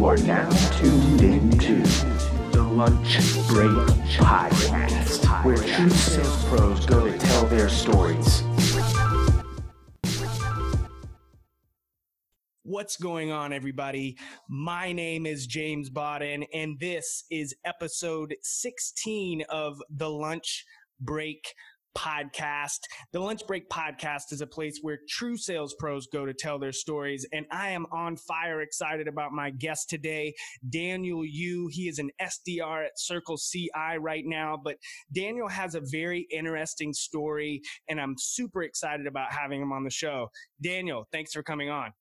You are now tuned into the Lunch Break Podcast, where true sales pros go to tell their stories. What's going on, everybody? My name is James Bodden, and this is episode 16 of the Lunch Break podcast. The Lunch Break podcast is a place where true sales pros go to tell their stories. And I am on fire excited about my guest today, Daniel Yu. He is an SDR at CircleCI right now, but Daniel has a very interesting story, and I'm super excited about having him on the show. Daniel, thanks for coming on.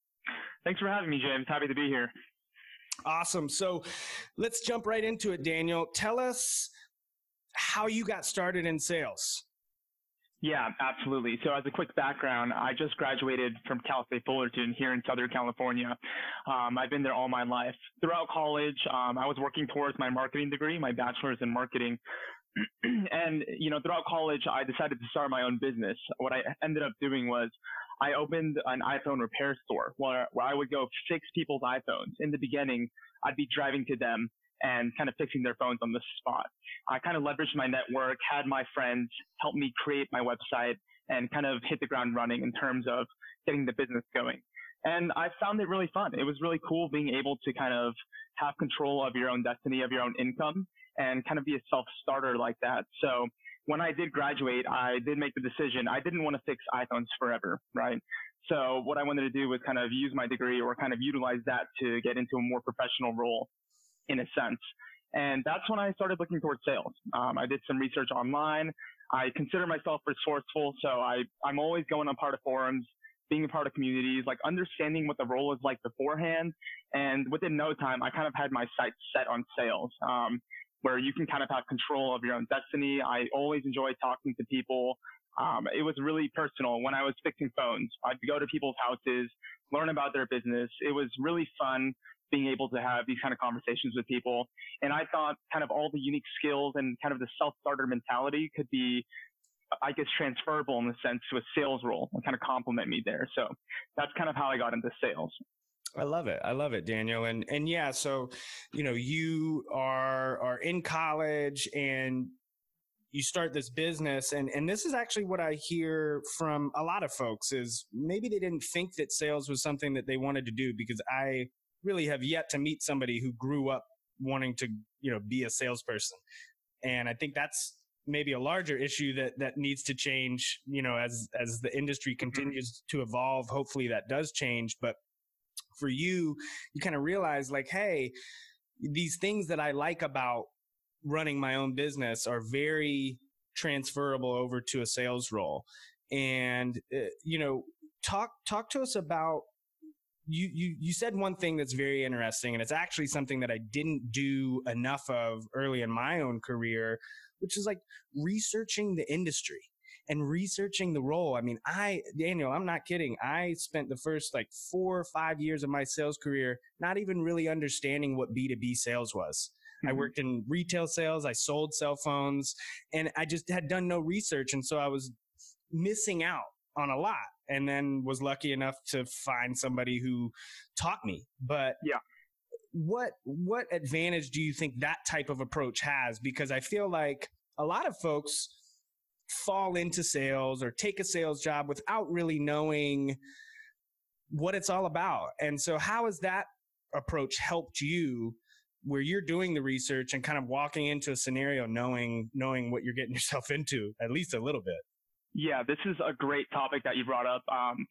Thanks for having me, James. Happy to be here. Awesome. So let's jump right into it, Daniel. Tell us how you got started in sales. Yeah, absolutely. So as a quick background, I just graduated from Cal State Fullerton here in Southern California. Um, I've been there all my life. Throughout college, um, I was working towards my marketing degree, my bachelor's in marketing. and, you know, throughout college, I decided to start my own business. What I ended up doing was I opened an iPhone repair store where, where I would go fix people's iPhones. In the beginning, I'd be driving to them and kind of fixing their phones on the spot. I kind of leveraged my network, had my friends help me create my website and kind of hit the ground running in terms of getting the business going. And I found it really fun. It was really cool being able to kind of have control of your own destiny, of your own income and kind of be a self starter like that. So when I did graduate, I did make the decision. I didn't want to fix iPhones forever, right? So what I wanted to do was kind of use my degree or kind of utilize that to get into a more professional role in a sense. And that's when I started looking towards sales. Um, I did some research online. I consider myself resourceful, so I, I'm always going on part of forums, being a part of communities, like understanding what the role is like beforehand. And within no time, I kind of had my sights set on sales, um, where you can kind of have control of your own destiny. I always enjoy talking to people. Um, it was really personal when I was fixing phones. I'd go to people's houses, learn about their business. It was really fun being able to have these kind of conversations with people. And I thought kind of all the unique skills and kind of the self-starter mentality could be, I guess, transferable in the sense to a sales role and kind of complement me there. So that's kind of how I got into sales. I love it. I love it, Daniel. And and yeah, so you know, you are are in college and you start this business and and this is actually what I hear from a lot of folks is maybe they didn't think that sales was something that they wanted to do because I really have yet to meet somebody who grew up wanting to, you know, be a salesperson. And I think that's maybe a larger issue that that needs to change, you know, as as the industry mm-hmm. continues to evolve. Hopefully that does change, but for you, you kind of realize like, hey, these things that I like about running my own business are very transferable over to a sales role. And uh, you know, talk talk to us about you, you you said one thing that's very interesting, and it's actually something that I didn't do enough of early in my own career, which is like researching the industry and researching the role. I mean, I Daniel, I'm not kidding. I spent the first like four or five years of my sales career not even really understanding what B2B sales was. Mm-hmm. I worked in retail sales. I sold cell phones and I just had done no research. And so I was missing out on a lot and then was lucky enough to find somebody who taught me. But yeah. What what advantage do you think that type of approach has? Because I feel like a lot of folks fall into sales or take a sales job without really knowing what it's all about. And so how has that approach helped you where you're doing the research and kind of walking into a scenario knowing knowing what you're getting yourself into at least a little bit? Yeah, this is a great topic that you brought up. Um,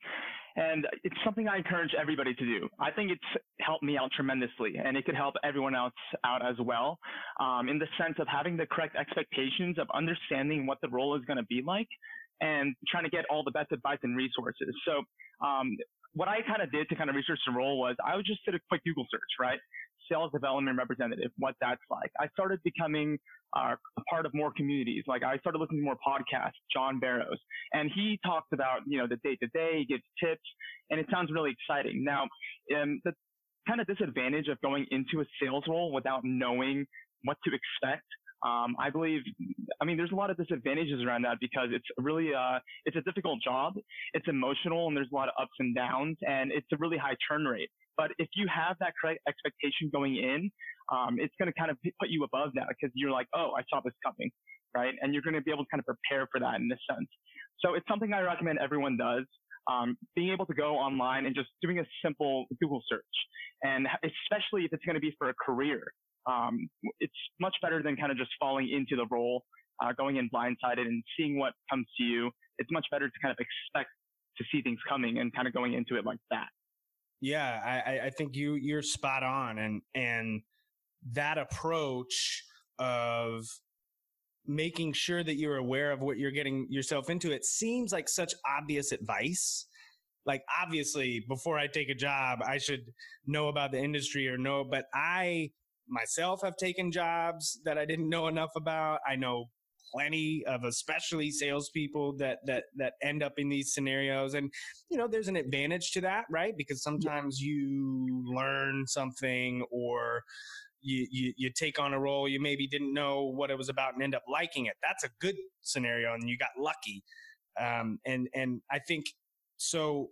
and it's something I encourage everybody to do. I think it's helped me out tremendously and it could help everyone else out as well. Um, in the sense of having the correct expectations of understanding what the role is going to be like and trying to get all the best advice and resources. So, um, what I kind of did to kind of research the role was I would just did a quick Google search, right? Sales development representative, what that's like. I started becoming uh, a part of more communities. Like I started listening to more podcasts, John Barrows, and he talks about, you know, the day to day, gives tips, and it sounds really exciting. Now, um, the kind of disadvantage of going into a sales role without knowing what to expect Um, I believe, I mean, there's a lot of disadvantages around that because it's really, uh, it's a difficult job. It's emotional and there's a lot of ups and downs and it's a really high turn rate. But if you have that correct expectation going in, um, it's going to kind of put you above that because you're like, oh, I saw this coming, right? And you're going to be able to kind of prepare for that in this sense. So it's something I recommend everyone does. Um, being able to go online and just doing a simple Google search, and especially if it's going to be for a career, um, it's much better than kind of just falling into the role, uh, going in blindsided and seeing what comes to you. It's much better to kind of expect to see things coming and kind of going into it like that. Yeah, I, I think you you're spot on, and and that approach of making sure that you're aware of what you're getting yourself into. It seems like such obvious advice. Like obviously, before I take a job, I should know about the industry or know. But I myself have taken jobs that I didn't know enough about. I know plenty of especially salespeople that that that end up in these scenarios. And you know there's an advantage to that right? Because sometimes you learn something or you, you you take on a role you maybe didn't know what it was about and end up liking it. That's a good scenario and you got lucky. Um, and and i think so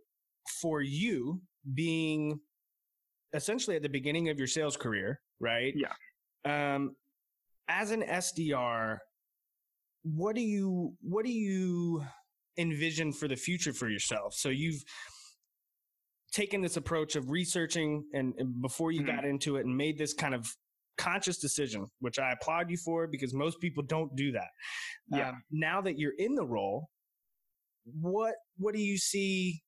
for you being essentially at the beginning of your sales career right? Yeah. Um as an sdr what do you what do you envision for the future for yourself? So you've taken this approach of researching and, and before you mm-hmm. got into it and made this kind of conscious decision which i applaud you for because most people don't do that. Yeah. Um, now that you're in the role what what do you see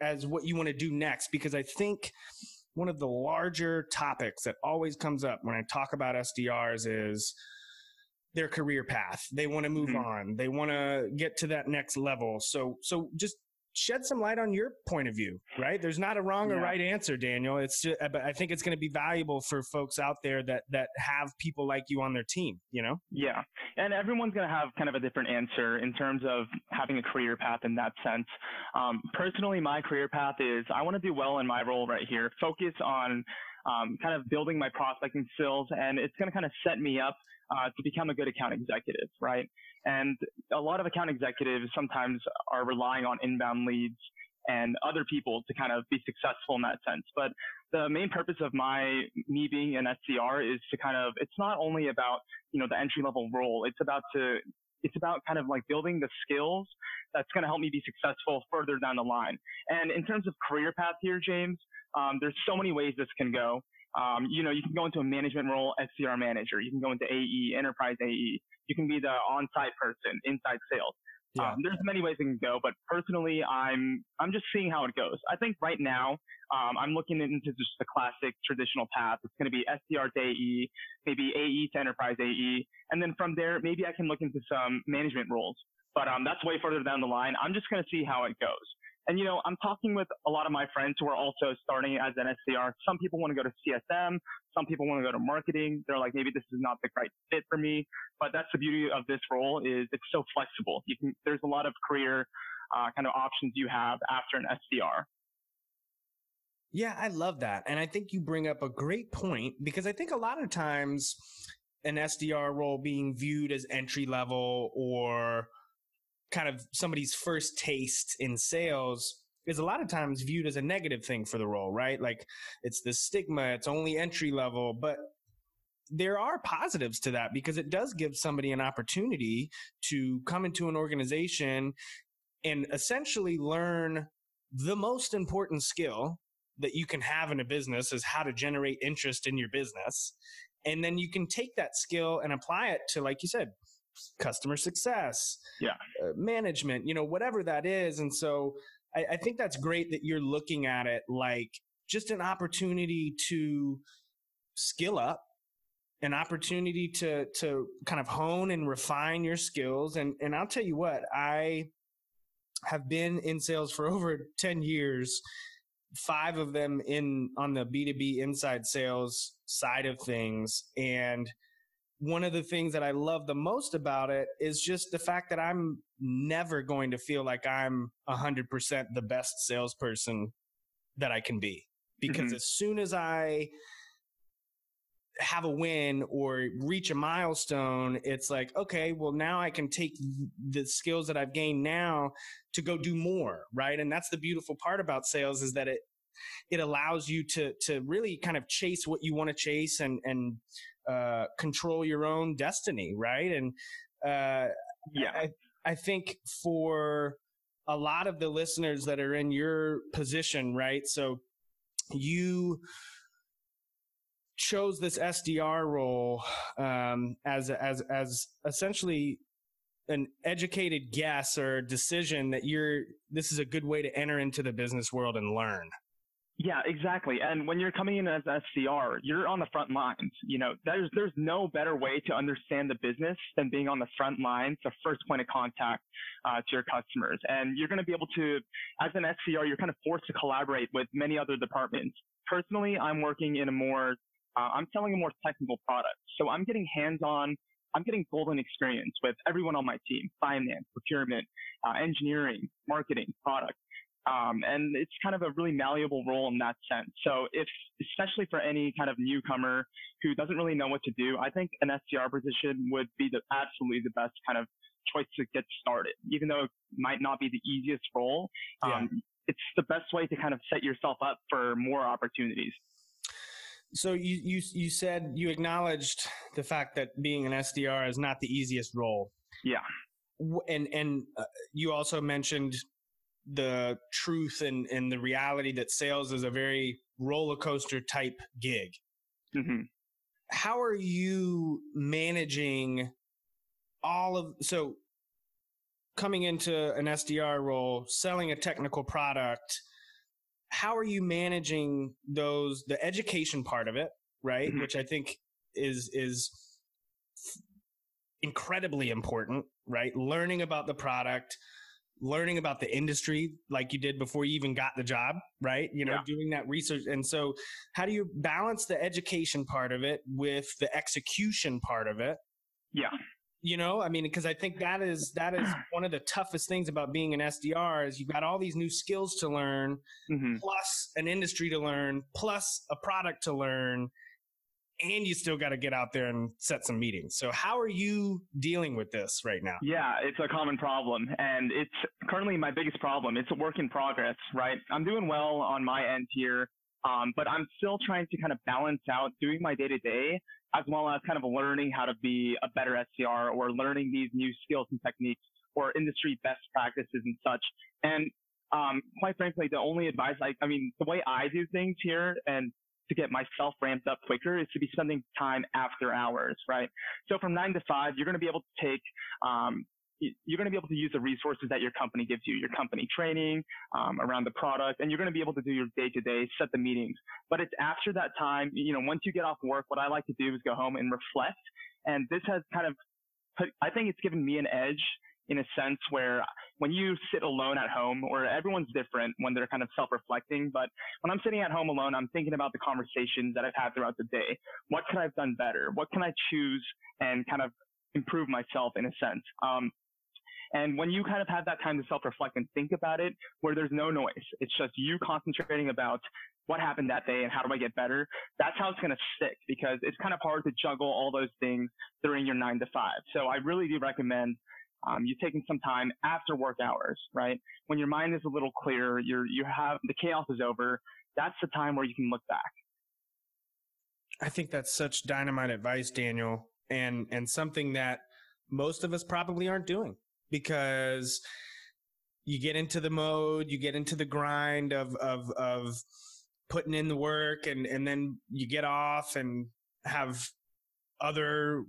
as what you want to do next? Because i think one of the larger topics that always comes up when i talk about sdrs is their career path. They want to move mm-hmm. on. They want to get to that next level. So, so just shed some light on your point of view, right? There's not a wrong yeah. or right answer, Daniel. It's just, but I think it's going to be valuable for folks out there that that have people like you on their team, you know? Yeah. And everyone's going to have kind of a different answer in terms of having a career path in that sense. Um, personally, my career path is I want to do well in my role right here, focus on um, kind of building my prospecting skills, and it's going to kind of set me up uh, to become a good account executive, right? And a lot of account executives sometimes are relying on inbound leads and other people to kind of be successful in that sense. But the main purpose of my me being an SDR is to kind of it's not only about you know the entry level role. It's about to it's about kind of like building the skills that's going to help me be successful further down the line. And in terms of career path here, James, um, there's so many ways this can go. Um, you know, you can go into a management role, SDR manager. You can go into AE, enterprise AE. You can be the on-site person, inside sales. Yeah. Um, there's many ways it can go, but personally, I'm I'm just seeing how it goes. I think right now, um, I'm looking into just the classic traditional path. It's going to be SDR to AE, maybe AE to enterprise AE, and then from there, maybe I can look into some management roles. But um, that's way further down the line. I'm just going to see how it goes. And, you know, I'm talking with a lot of my friends who are also starting as an SDR. Some people want to go to CSM. Some people want to go to marketing. They're like, maybe this is not the right fit for me. But that's the beauty of this role is it's so flexible. You can, there's a lot of career uh, kind of options you have after an SDR. Yeah, I love that. And I think you bring up a great point because I think a lot of times an SDR role being viewed as entry level or kind of somebody's first taste in sales is a lot of times viewed as a negative thing for the role, right? Like it's the stigma, it's only entry level, but there are positives to that because it does give somebody an opportunity to come into an organization and essentially learn the most important skill that you can have in a business is how to generate interest in your business. And then you can take that skill and apply it to, like you said, customer success, yeah, uh, management, you know, whatever that is. And so I, I think that's great that you're looking at it like just an opportunity to skill up an opportunity to to kind of hone and refine your skills. And and I'll tell you what I have been in sales for over 10 years 5 of them in on the B2B inside sales side of things. And one of the things that I love the most about it is just the fact that I'm never going to feel like I'm 100% the best salesperson that I can be. Because mm-hmm. as soon as I have a win or reach a milestone, it's like, okay, well, now I can take the skills that I've gained now to go do more, right? And that's the beautiful part about sales is that it, it allows you to, to really kind of chase what you want to chase and, and, uh, control your own destiny, right? And, uh, yeah, I, I think for a lot of the listeners that are in your position, right? So you, chose this SDR role um, as as as essentially an educated guess or decision that you're this is a good way to enter into the business world and learn. Yeah, exactly. And when you're coming in as SDR, you're on the front lines. You know, there's there's no better way to understand the business than being on the front lines, the first point of contact uh, to your customers. And you're going to be able to, as an SDR, you're kind of forced to collaborate with many other departments. Personally, I'm working in a more uh, I'm selling a more technical product. So I'm getting hands-on, I'm getting golden experience with everyone on my team, finance, procurement, uh, engineering, marketing, product. Um, and it's kind of a really malleable role in that sense. So if, especially for any kind of newcomer who doesn't really know what to do, I think an SDR position would be the absolutely the best kind of choice to get started, even though it might not be the easiest role. Um. It's the best way to kind of set yourself up for more opportunities. So you, you, you said you acknowledged the fact that being an SDR is not the easiest role. Yeah. And, and uh, you also mentioned the truth and, and the reality that sales is a very roller coaster type gig. Mm-hmm. How are you managing all of, so coming into an SDR role, selling a technical product, how are you managing those the education part of it right mm-hmm. which i think is is incredibly important right learning about the product learning about the industry like you did before you even got the job right you know yeah. doing that research and so how do you balance the education part of it with the execution part of it yeah you know i mean because i think that is that is one of the toughest things about being an sdr is you've got all these new skills to learn mm-hmm. plus an industry to learn plus a product to learn and you still got to get out there and set some meetings. So how are you dealing with this right now? Yeah it's a common problem and it's currently my biggest problem. It's a work in progress right? I'm doing well on my end here um, but I'm still trying to kind of balance out doing my day to day as well as kind of learning how to be a better SDR or learning these new skills and techniques or industry best practices and such. And um, quite frankly, the only advice I, I mean, the way I do things here and to get myself ramped up quicker is to be spending time after hours, right? So from nine to five, you're going to be able to take um, you're going to be able to use the resources that your company gives you, your company training um, around the product, and you're going to be able to do your day to day, set the meetings. But it's after that time, you know, once you get off work, what I like to do is go home and reflect. And this has kind of put, I think it's given me an edge in a sense where when you sit alone at home, or everyone's different when they're kind of self-reflecting, but when I'm sitting at home alone, I'm thinking about the conversations that I've had throughout the day. What could I have done better? What can I choose and kind of improve myself in a sense? Um, and when you kind of have that time to self-reflect and think about it, where there's no noise, it's just you concentrating about what happened that day and how do I get better, that's how it's going to stick because it's kind of hard to juggle all those things during your nine to five. So I really do recommend um, you taking some time after work hours, right? When your mind is a little clearer, you're, you have, the chaos is over. That's the time where you can look back. I think that's such dynamite advice, Daniel, and, and something that most of us probably aren't doing because you get into the mode, you get into the grind of of of putting in the work and and then you get off and have other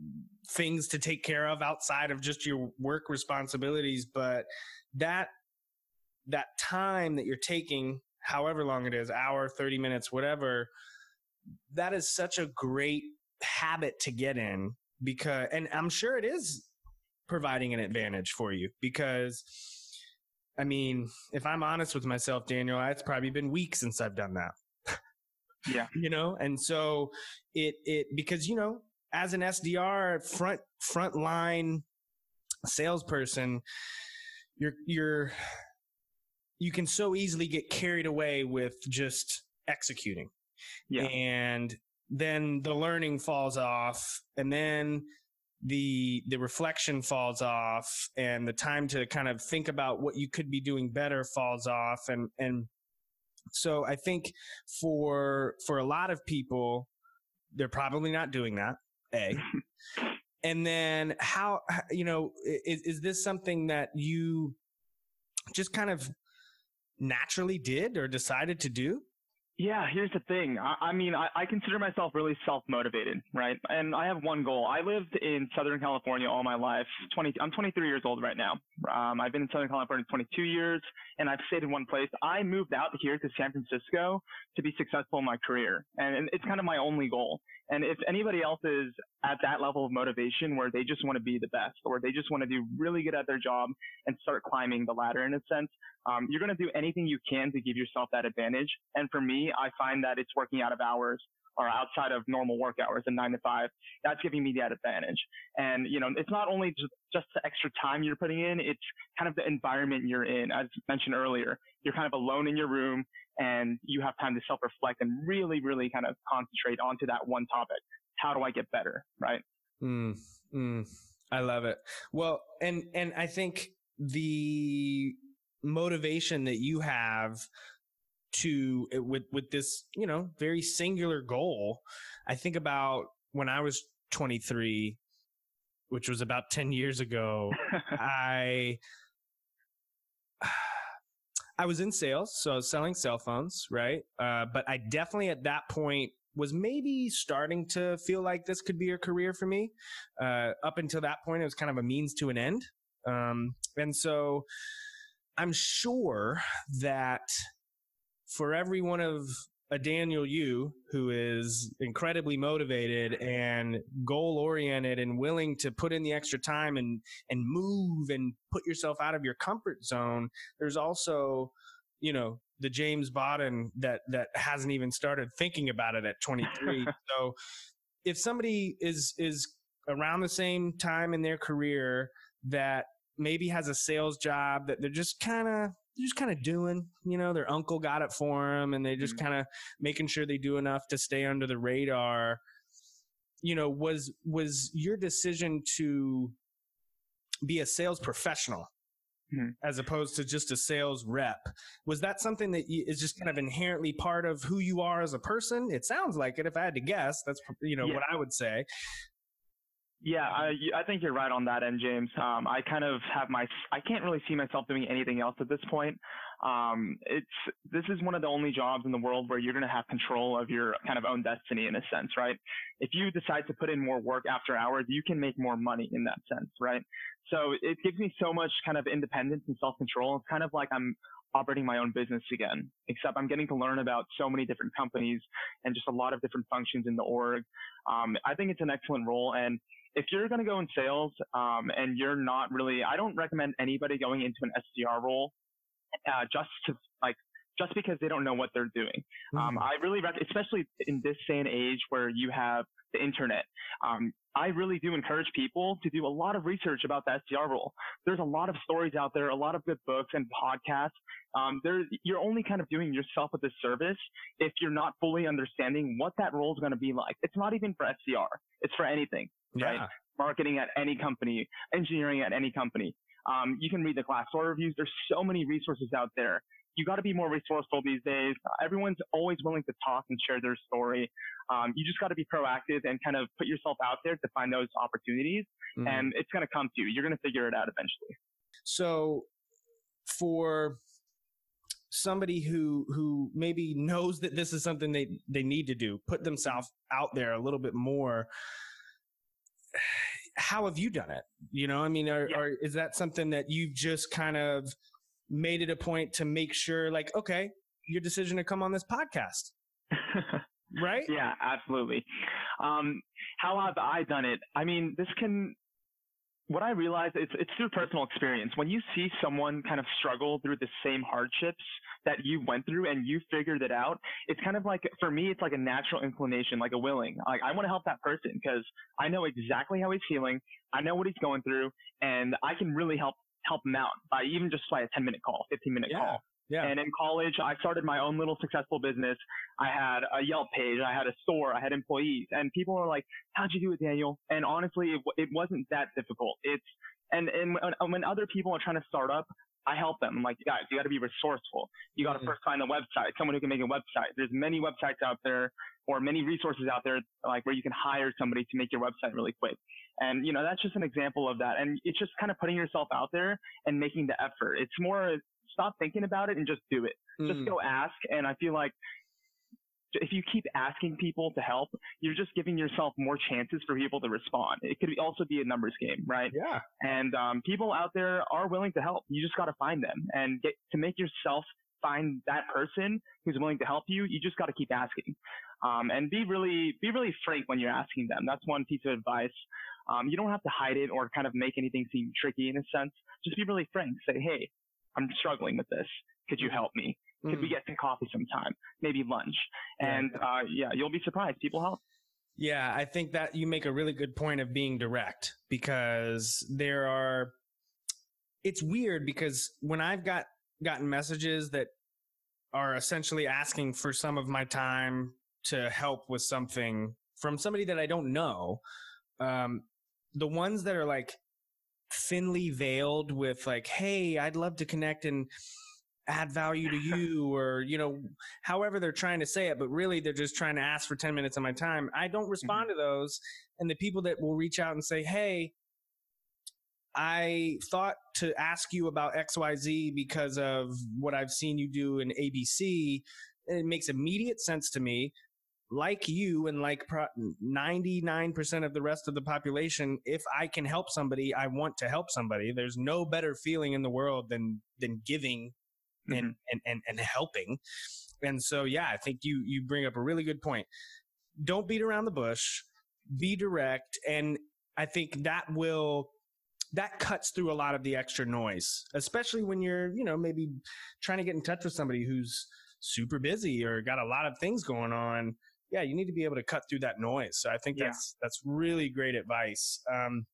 things to take care of outside of just your work responsibilities but that that time that you're taking however long it is hour 30 minutes whatever that is such a great habit to get in because and I'm sure it is providing an advantage for you because I mean, if I'm honest with myself, Daniel, it's probably been weeks since I've done that. yeah. You know, and so it it because you know, as an SDR front front line salesperson, you're you're you can so easily get carried away with just executing. Yeah. And then the learning falls off and then the the reflection falls off and the time to kind of think about what you could be doing better falls off and and so i think for for a lot of people they're probably not doing that a. And then how you know is, is this something that you just kind of naturally did or decided to do yeah, here's the thing. I, I mean, I, I, consider myself really self-motivated, right? And I have one goal. I lived in Southern California all my life. 20, I'm 23 years old right now. Um, I've been in Southern California 22 years, and I've stayed in one place. I moved out here to San Francisco to be successful in my career, and it's kind of my only goal. And if anybody else is at that level of motivation where they just want to be the best, or they just want to do really good at their job and start climbing the ladder in a sense, um, you're going to do anything you can to give yourself that advantage. And for me, I find that it's working out of hours or outside of normal work hours and nine to five. That's giving me that advantage. And, you know, it's not only just, just the extra time you're putting in, it's kind of the environment you're in. As mentioned earlier, you're kind of alone in your room and you have time to self reflect and really, really kind of concentrate onto that one topic. How do I get better? Right. Mm, mm, I love it. Well, and, and I think the motivation that you have to with with this you know very singular goal i think about when i was 23 which was about 10 years ago i i was in sales so I was selling cell phones right uh, but i definitely at that point was maybe starting to feel like this could be a career for me. Uh, up until that point it was kind of a means to an end. Um, and so I'm sure that for every one of a Daniel Yu who is incredibly motivated and goal oriented and willing to put in the extra time and and move and put yourself out of your comfort zone there's also you know the James Bawden that that hasn't even started thinking about it at 23 so if somebody is is around the same time in their career that maybe has a sales job that they're just kind of just kind of doing, you know, their uncle got it for them and they just mm-hmm. kind of making sure they do enough to stay under the radar. You know, was was your decision to be a sales professional mm-hmm. as opposed to just a sales rep? Was that something that is just kind of inherently part of who you are as a person? It sounds like it. If I had to guess, that's you know yeah. what I would say. Yeah, I, I think you're right on that end, James. Um, I kind of have my, I can't really see myself doing anything else at this point. Um, it's, this is one of the only jobs in the world where you're going to have control of your kind of own destiny in a sense, right? If you decide to put in more work after hours, you can make more money in that sense, right? So it gives me so much kind of independence and self-control. It's kind of like I'm operating my own business again, except I'm getting to learn about so many different companies and just a lot of different functions in the org. Um, I think it's an excellent role. And if you're going to go in sales um, and you're not really, I don't recommend anybody going into an SDR role uh, just to like just because they don't know what they're doing. Um, mm-hmm. Um, I really, rec- especially in this day and age where you have the internet, um, I really do encourage people to do a lot of research about the SDR role. There's a lot of stories out there, a lot of good books and podcasts. Um, there, you're only kind of doing yourself a disservice if you're not fully understanding what that role is going to be like. It's not even for SDR; it's for anything yeah. right? Marketing at any company, engineering at any company. Um, you can read the Glassdoor reviews. There's so many resources out there. You got to be more resourceful these days. Everyone's always willing to talk and share their story. Um, you just got to be proactive and kind of put yourself out there to find those opportunities, mm-hmm. and it's going to come to you. You're going to figure it out eventually. So, for somebody who who maybe knows that this is something they they need to do, put themselves out there a little bit more how have you done it? You know, I mean, are, yeah. are, is that something that you've just kind of made it a point to make sure, like, okay, your decision to come on this podcast, right? Yeah, absolutely. Um, how have I done it? I mean, this can what I realize it's it's through personal experience. When you see someone kind of struggle through the same hardships that you went through and you figured it out, it's kind of like for me, it's like a natural inclination, like a willing. Like I want to help that person because I know exactly how he's feeling, I know what he's going through, and I can really help help him out by even just by a 10 minute call, 15 minute yeah. call. Yeah. And in college, I started my own little successful business. I had a Yelp page, I had a store, I had employees, and people were like, "How'd you do it, Daniel?" And honestly, it, it wasn't that difficult. It's and and when, when other people are trying to start up, I help them. I'm like, guys, you got to be resourceful. You got to mm-hmm. first find a website, someone who can make a website. There's many websites out there or many resources out there, like where you can hire somebody to make your website really quick. And, you know, that's just an example of that. And it's just kind of putting yourself out there and making the effort. It's more stop thinking about it and just do it. Mm. Just go ask. And I feel like if you keep asking people to help, you're just giving yourself more chances for people to respond. It could also be a numbers game, right? Yeah. And um, people out there are willing to help. You just got to find them and get to make yourself find that person who's willing to help you. You just got to keep asking, um, and be really be really frank when you're asking them. That's one piece of advice. Um, you don't have to hide it or kind of make anything seem tricky in a sense. Just be really frank. Say, hey, I'm struggling with this. Could you mm-hmm. help me? Could mm. we get some coffee sometime? Maybe lunch. And uh, yeah, you'll be surprised. People help. Yeah, I think that you make a really good point of being direct because there are. It's weird because when I've got gotten messages that are essentially asking for some of my time to help with something from somebody that I don't know, um, the ones that are like thinly veiled with like, "Hey, I'd love to connect and." add value to you or you know however they're trying to say it but really they're just trying to ask for 10 minutes of my time i don't respond mm-hmm. to those and the people that will reach out and say hey i thought to ask you about xyz because of what i've seen you do in abc it makes immediate sense to me like you and like 99% of the rest of the population if i can help somebody i want to help somebody there's no better feeling in the world than than giving mm-hmm. and, and, and, and helping. And so, yeah, I think you, you bring up a really good point. Don't beat around the bush, be direct. And I think that will, that cuts through a lot of the extra noise, especially when you're, you know, maybe trying to get in touch with somebody who's super busy or got a lot of things going on. Yeah, you need to be able to cut through that noise. So I think yeah. that's that's really great advice. Um,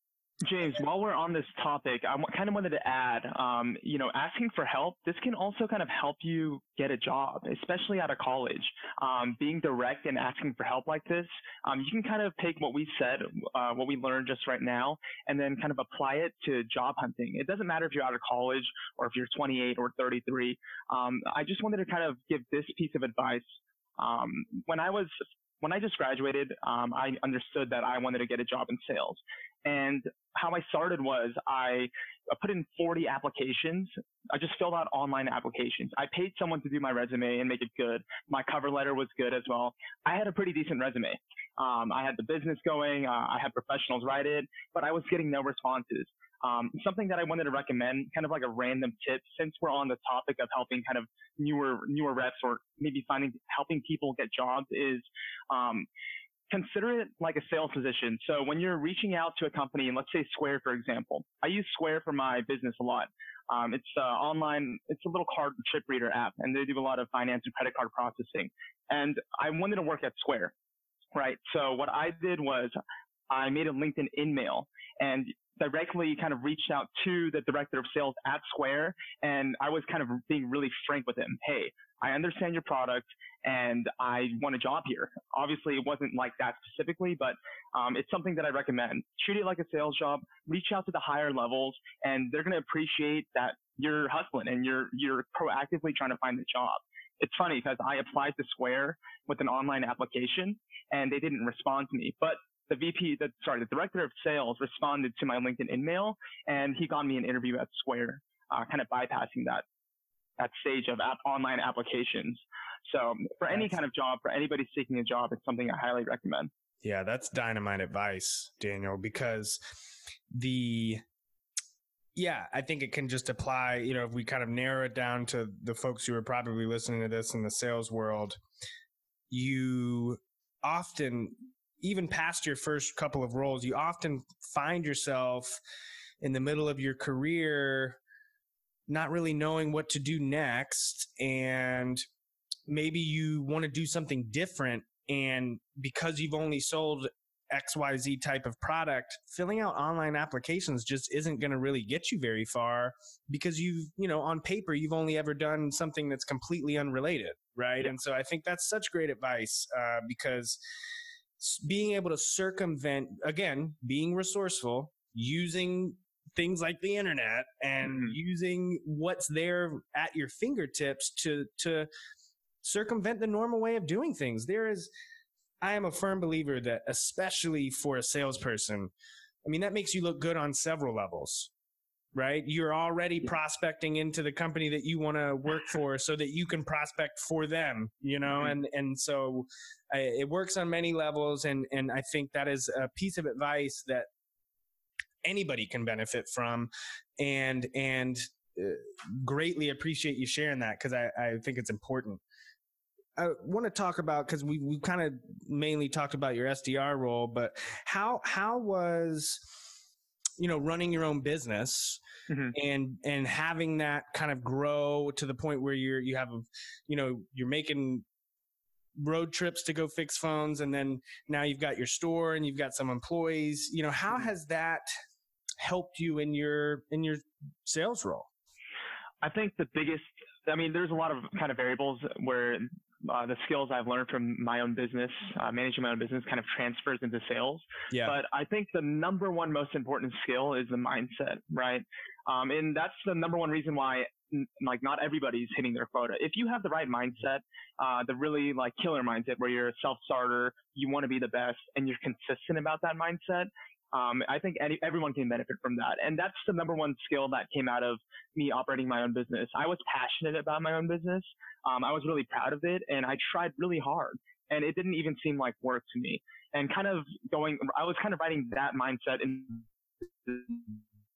James, while we're on this topic, I kind of wanted to add, um, you know, asking for help, this can also kind of help you get a job, especially out of college. Um, being direct and asking for help like this, um, you can kind of take what we said, uh, what we learned just right now, and then kind of apply it to job hunting. It doesn't matter if you're out of college or if you're 28 or 33. Um, I just wanted to kind of give this piece of advice. Um, when I was when I just graduated, um, I understood that I wanted to get a job in sales. And how I started was I put in 40 applications. I just filled out online applications. I paid someone to do my resume and make it good. My cover letter was good as well. I had a pretty decent resume. Um, I had the business going. Uh, I had professionals write it, but I was getting no responses. Um, something that I wanted to recommend, kind of like a random tip, since we're on the topic of helping kind of newer newer reps or maybe finding helping people get jobs, is um, consider it like a sales position. So when you're reaching out to a company, and let's say Square, for example, I use Square for my business a lot. Um, it's uh, online, it's a little card chip reader app, and they do a lot of finance and credit card processing. And I wanted to work at Square, right? So what I did was I made a LinkedIn InMail, and directly kind of reached out to the director of sales at Square and I was kind of being really frank with him. Hey, I understand your product and I want a job here. Obviously, it wasn't like that specifically, but um, it's something that I recommend. Treat it like a sales job. Reach out to the higher levels, and they're going to appreciate that you're hustling and you're you're proactively trying to find the job. It's funny because I applied to Square with an online application, and they didn't respond to me. But the VP, the, sorry, the director of sales responded to my LinkedIn email and he got me an interview at Square, uh, kind of bypassing that, that stage of app, online applications. So for any kind of job, for anybody seeking a job, it's something I highly recommend. Yeah, that's dynamite advice, Daniel, because the, yeah, I think it can just apply, you know, if we kind of narrow it down to the folks who are probably listening to this in the sales world, you often even past your first couple of roles, you often find yourself in the middle of your career not really knowing what to do next and maybe you want to do something different and because you've only sold XYZ type of product, filling out online applications just isn't going to really get you very far because you've, you know, on paper, you've only ever done something that's completely unrelated. Right. Yeah. And so I think that's such great advice uh, because being able to circumvent, again, being resourceful, using things like the internet and mm-hmm. using what's there at your fingertips to, to, circumvent the normal way of doing things. There is, I am a firm believer that, especially for a salesperson, I mean, that makes you look good on several levels, right? You're already prospecting into the company that you want to work for so that you can prospect for them, you know? Mm-hmm. And, and so I, it works on many levels. And, and I think that is a piece of advice that anybody can benefit from. And, and, uh, greatly appreciate you sharing that because I, I think it's important. I want to talk about because we we kind of mainly talked about your SDR role, but how how was you know running your own business mm-hmm. and and having that kind of grow to the point where you're you have a you know you're making road trips to go fix phones and then now you've got your store and you've got some employees you know how mm-hmm. has that helped you in your in your sales role i think the biggest I mean, there's a lot of kind of variables where uh, the skills I've learned from my own business, uh, managing my own business, kind of transfers into sales. Yeah. But I think the number one most important skill is the mindset, right? Um, and that's the number one reason why like not everybody's hitting their quota. If you have the right mindset, uh, the really like killer mindset where you're a self-starter, you want to be the best, and you're consistent about that mindset, um, I think any, everyone can benefit from that. And that's the number one skill that came out of me operating my own business. I was passionate about my own business. Um, I was really proud of it and I tried really hard and it didn't even seem like work to me. And kind of going, I was kind of writing that mindset in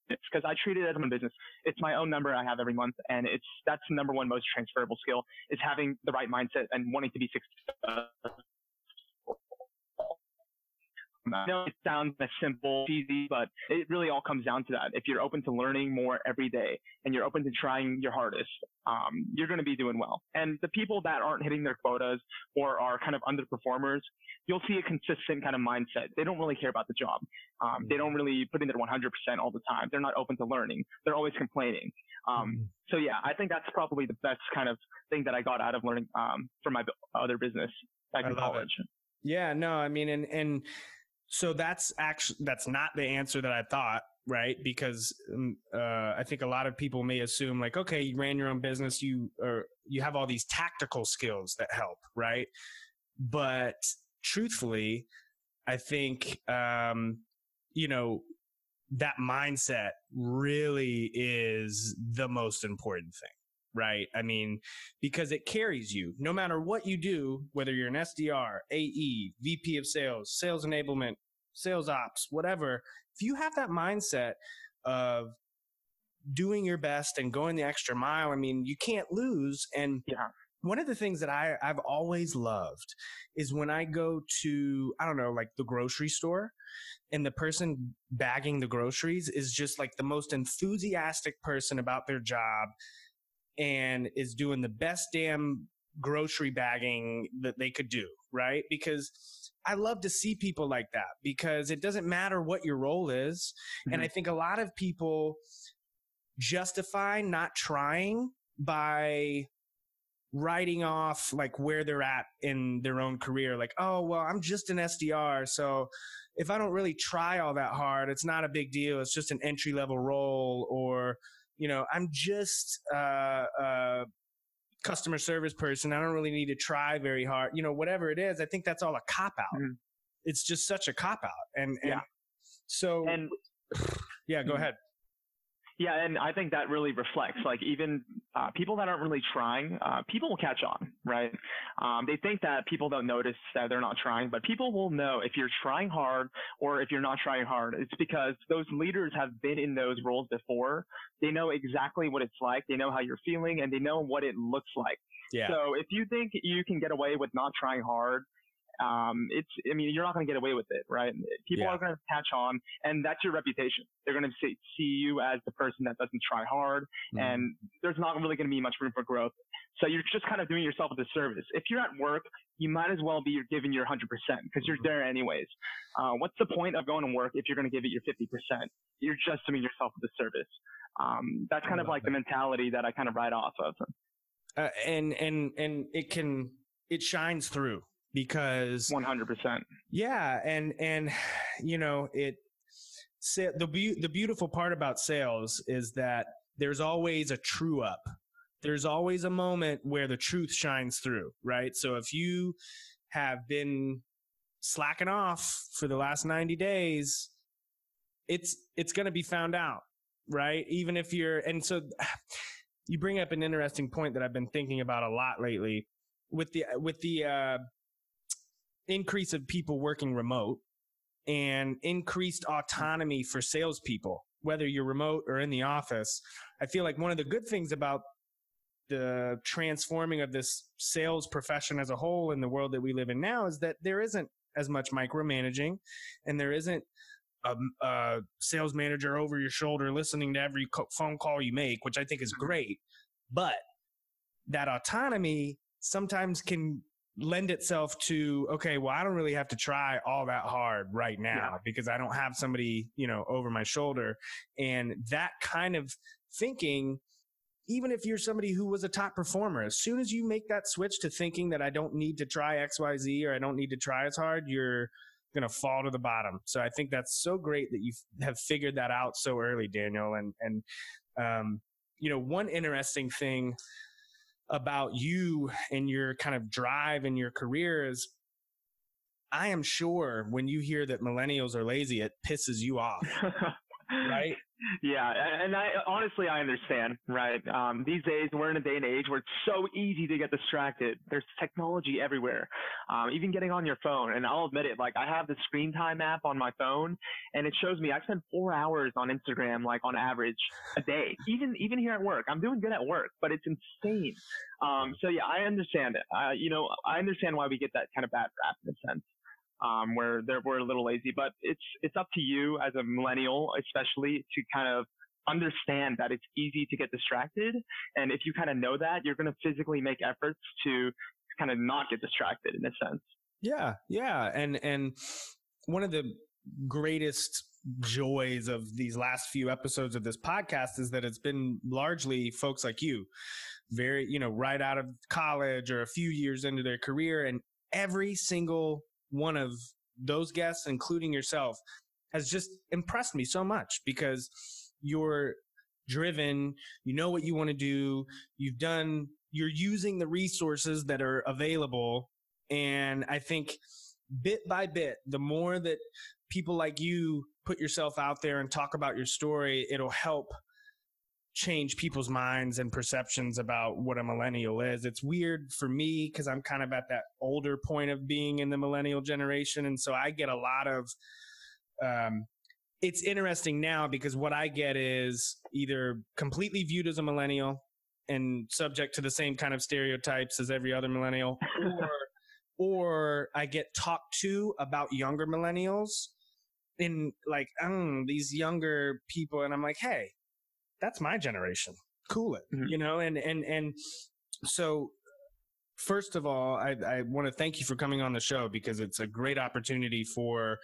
because I treat it as my business. It's my own number I have every month, and it's that's the number one most transferable skill is having the right mindset and wanting to be successful I know it sounds simple, easy, but it really all comes down to that. If you're open to learning more every day and you're open to trying your hardest, um, you're going to be doing well. And the people that aren't hitting their quotas or are kind of underperformers, you'll see a consistent kind of mindset. They don't really care about the job. Um, they don't really put in their 100% all the time. They're not open to learning. They're always complaining. Um, mm-hmm. so yeah, I think that's probably the best kind of thing that I got out of learning um, from my other business back in college. It. Yeah, no, I mean, and and so that's actually that's not the answer that I thought, right? Because um, uh, I think a lot of people may assume like, okay, you ran your own business, you or you have all these tactical skills that help, right? But truthfully, I think um, you know that mindset really is the most important thing right? I mean, because it carries you no matter what you do, whether you're an SDR, AE, VP of sales, sales enablement, sales ops, whatever. If you have that mindset of doing your best and going the extra mile, I mean, you can't lose. And yeah. one of the things that I, I've always loved is when I go to, I don't know, like the grocery store and the person bagging the groceries is just like the most enthusiastic person about their job and is doing the best damn grocery bagging that they could do, right? Because I love to see people like that because it doesn't matter what your role is. Mm-hmm. And I think a lot of people justify not trying by writing off like where they're at in their own career. Like, oh, well, I'm just an SDR. So if I don't really try all that hard, it's not a big deal. It's just an entry level role or, you know, I'm just uh, uh, customer service person. I don't really need to try very hard. You know, whatever it is, I think that's all a cop out. Mm-hmm. It's just such a cop out. And, and yeah. so, and yeah, go mm-hmm. ahead. Yeah, and I think that really reflects like even uh, people that aren't really trying, uh, people will catch on, right? Um, they think that people don't notice that they're not trying, but people will know if you're trying hard or if you're not trying hard. It's because those leaders have been in those roles before. They know exactly what it's like. They know how you're feeling, and they know what it looks like. Yeah. So if you think you can get away with not trying hard um, it's, I mean, you're not going to get away with it, right? People yeah. are going to catch on and that's your reputation. They're going to see, see you as the person that doesn't try hard mm. and there's not really going to be much room for growth. So you're just kind of doing yourself a disservice. If you're at work, you might as well be giving your 100% because you're there anyways. Uh, what's the point of going to work if you're going to give it your 50%? You're just doing yourself a disservice. Um, that's kind of like that. the mentality that I kind of ride off of. Uh, and and and it can it shines through because 100%. Yeah, and and you know it. The be- the beautiful part about sales is that there's always a true up. There's always a moment where the truth shines through, right? So if you have been slacking off for the last 90 days, it's it's going to be found out, right? Even if you're and so you bring up an interesting point that I've been thinking about a lot lately with the with the uh, increase of people working remote and increased autonomy for salespeople, whether you're remote or in the office. I feel like one of the good things about the transforming of this sales profession as a whole in the world that we live in now is that there isn't as much micromanaging and there isn't a, a sales manager over your shoulder listening to every phone call you make, which I think is great. But that autonomy sometimes can lend itself to okay well i don't really have to try all that hard right now yeah. because i don't have somebody you know over my shoulder. And that kind of thinking even if you're somebody who was a top performer as soon as you make that switch to thinking that i don't need to try xyz or i don't need to try as hard you're going to fall to the bottom. So i think that's so great that you have figured that out so early daniel. And and um, you know one interesting thing about you and your kind of drive in your career is I am sure when you hear that millennials are lazy, it pisses you off. right? Yeah, and I honestly I understand, right? Um, these days we're in a day and age where it's so easy to get distracted. There's technology everywhere, um, even getting on your phone. And I'll admit it, like I have the screen time app on my phone, and it shows me I spend four hours on Instagram, like on average a day. Even even here at work, I'm doing good at work, but it's insane. Um, so yeah, I understand it. Uh, you know, I understand why we get that kind of bad rap in a sense um, where they're, we're a little lazy, but it's, it's up to you as a millennial, especially to kind of understand that it's easy to get distracted. And if you kind of know that, you're going to physically make efforts to kind of not get distracted in a sense. Yeah. Yeah. And, and one of the greatest joys of these last few episodes of this podcast is that it's been largely folks like you very you know right out of college or a few years into their career and every single one of those guests, including yourself, has just impressed me so much because you're driven, you know what you want to do, you've done, you're using the resources that are available. And I think bit by bit, the more that people like you put yourself out there and talk about your story, it'll help change people's minds and perceptions about what a millennial is. It's weird for me because I'm kind of at that older point of being in the millennial generation. And so I get a lot of, um, it's interesting now because what I get is either completely viewed as a millennial and subject to the same kind of stereotypes as every other millennial, or, or I get talked to about younger millennials in like, um, these younger people. And I'm like, hey, that's my generation. Cool it, mm-hmm. you know, and, and, and so first of all, I, I want to thank you for coming on the show because it's a great opportunity for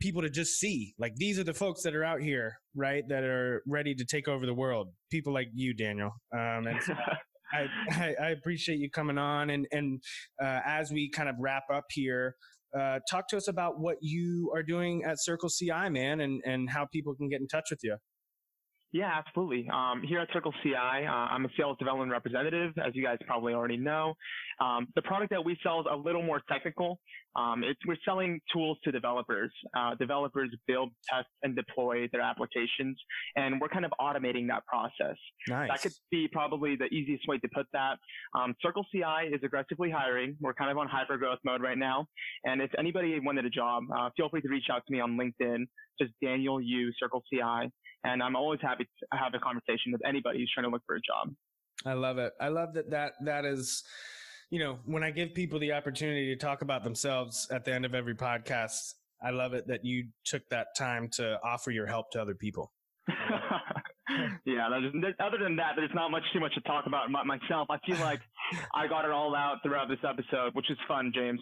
people to just see like these are the folks that are out here, right? That are ready to take over the world. People like you, Daniel. Um, and so I, I, I, appreciate you coming on. And, and uh, as we kind of wrap up here, uh, talk to us about what you are doing at CircleCI, man, and, and how people can get in touch with you. Yeah, absolutely. Um, here at Circle CI, uh, I'm a sales development representative, as you guys probably already know. Um, the product that we sell is a little more technical. Um, we're selling tools to developers. Uh, developers build, test, and deploy their applications, and we're kind of automating that process. Nice. That could be probably the easiest way to put that. Um, CircleCI is aggressively hiring. We're kind of on hyper growth mode right now, and if anybody wanted a job, uh, feel free to reach out to me on LinkedIn. Just Daniel Yu Circle CI and I'm always happy to have a conversation with anybody who's trying to look for a job. I love it. I love that that that is you know, when I give people the opportunity to talk about themselves at the end of every podcast, I love it that you took that time to offer your help to other people. yeah. Other than that, there's not much too much to talk about myself. I feel like I got it all out throughout this episode, which is fun, James.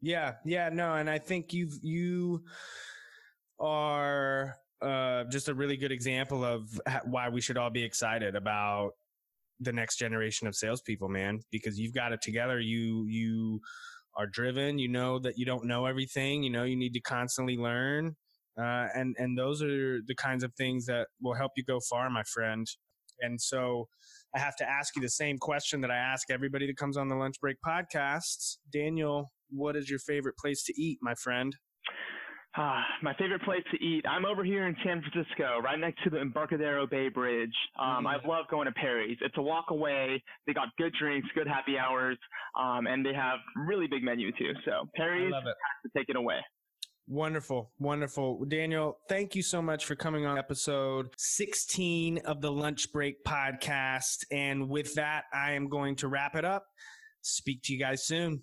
Yeah, yeah, no, and I think you've you are uh, just a really good example of why we should all be excited about the next generation of salespeople, man. Because you've got it together. You you are driven. You know that you don't know everything. You know you need to constantly learn. Uh, and and those are the kinds of things that will help you go far, my friend. And so, I have to ask you the same question that I ask everybody that comes on the Lunch Break podcast. Daniel, what is your favorite place to eat, my friend? Ah, my favorite place to eat. I'm over here in San Francisco, right next to the Embarcadero Bay Bridge. Um, mm. I love going to Perry's. It's a walk away. They got good drinks, good happy hours, um, and they have really big menu too. So Perry's has to take it away. Wonderful, wonderful. Daniel, thank you so much for coming on episode 16 of the Lunch Break podcast. And with that, I am going to wrap it up. Speak to you guys soon.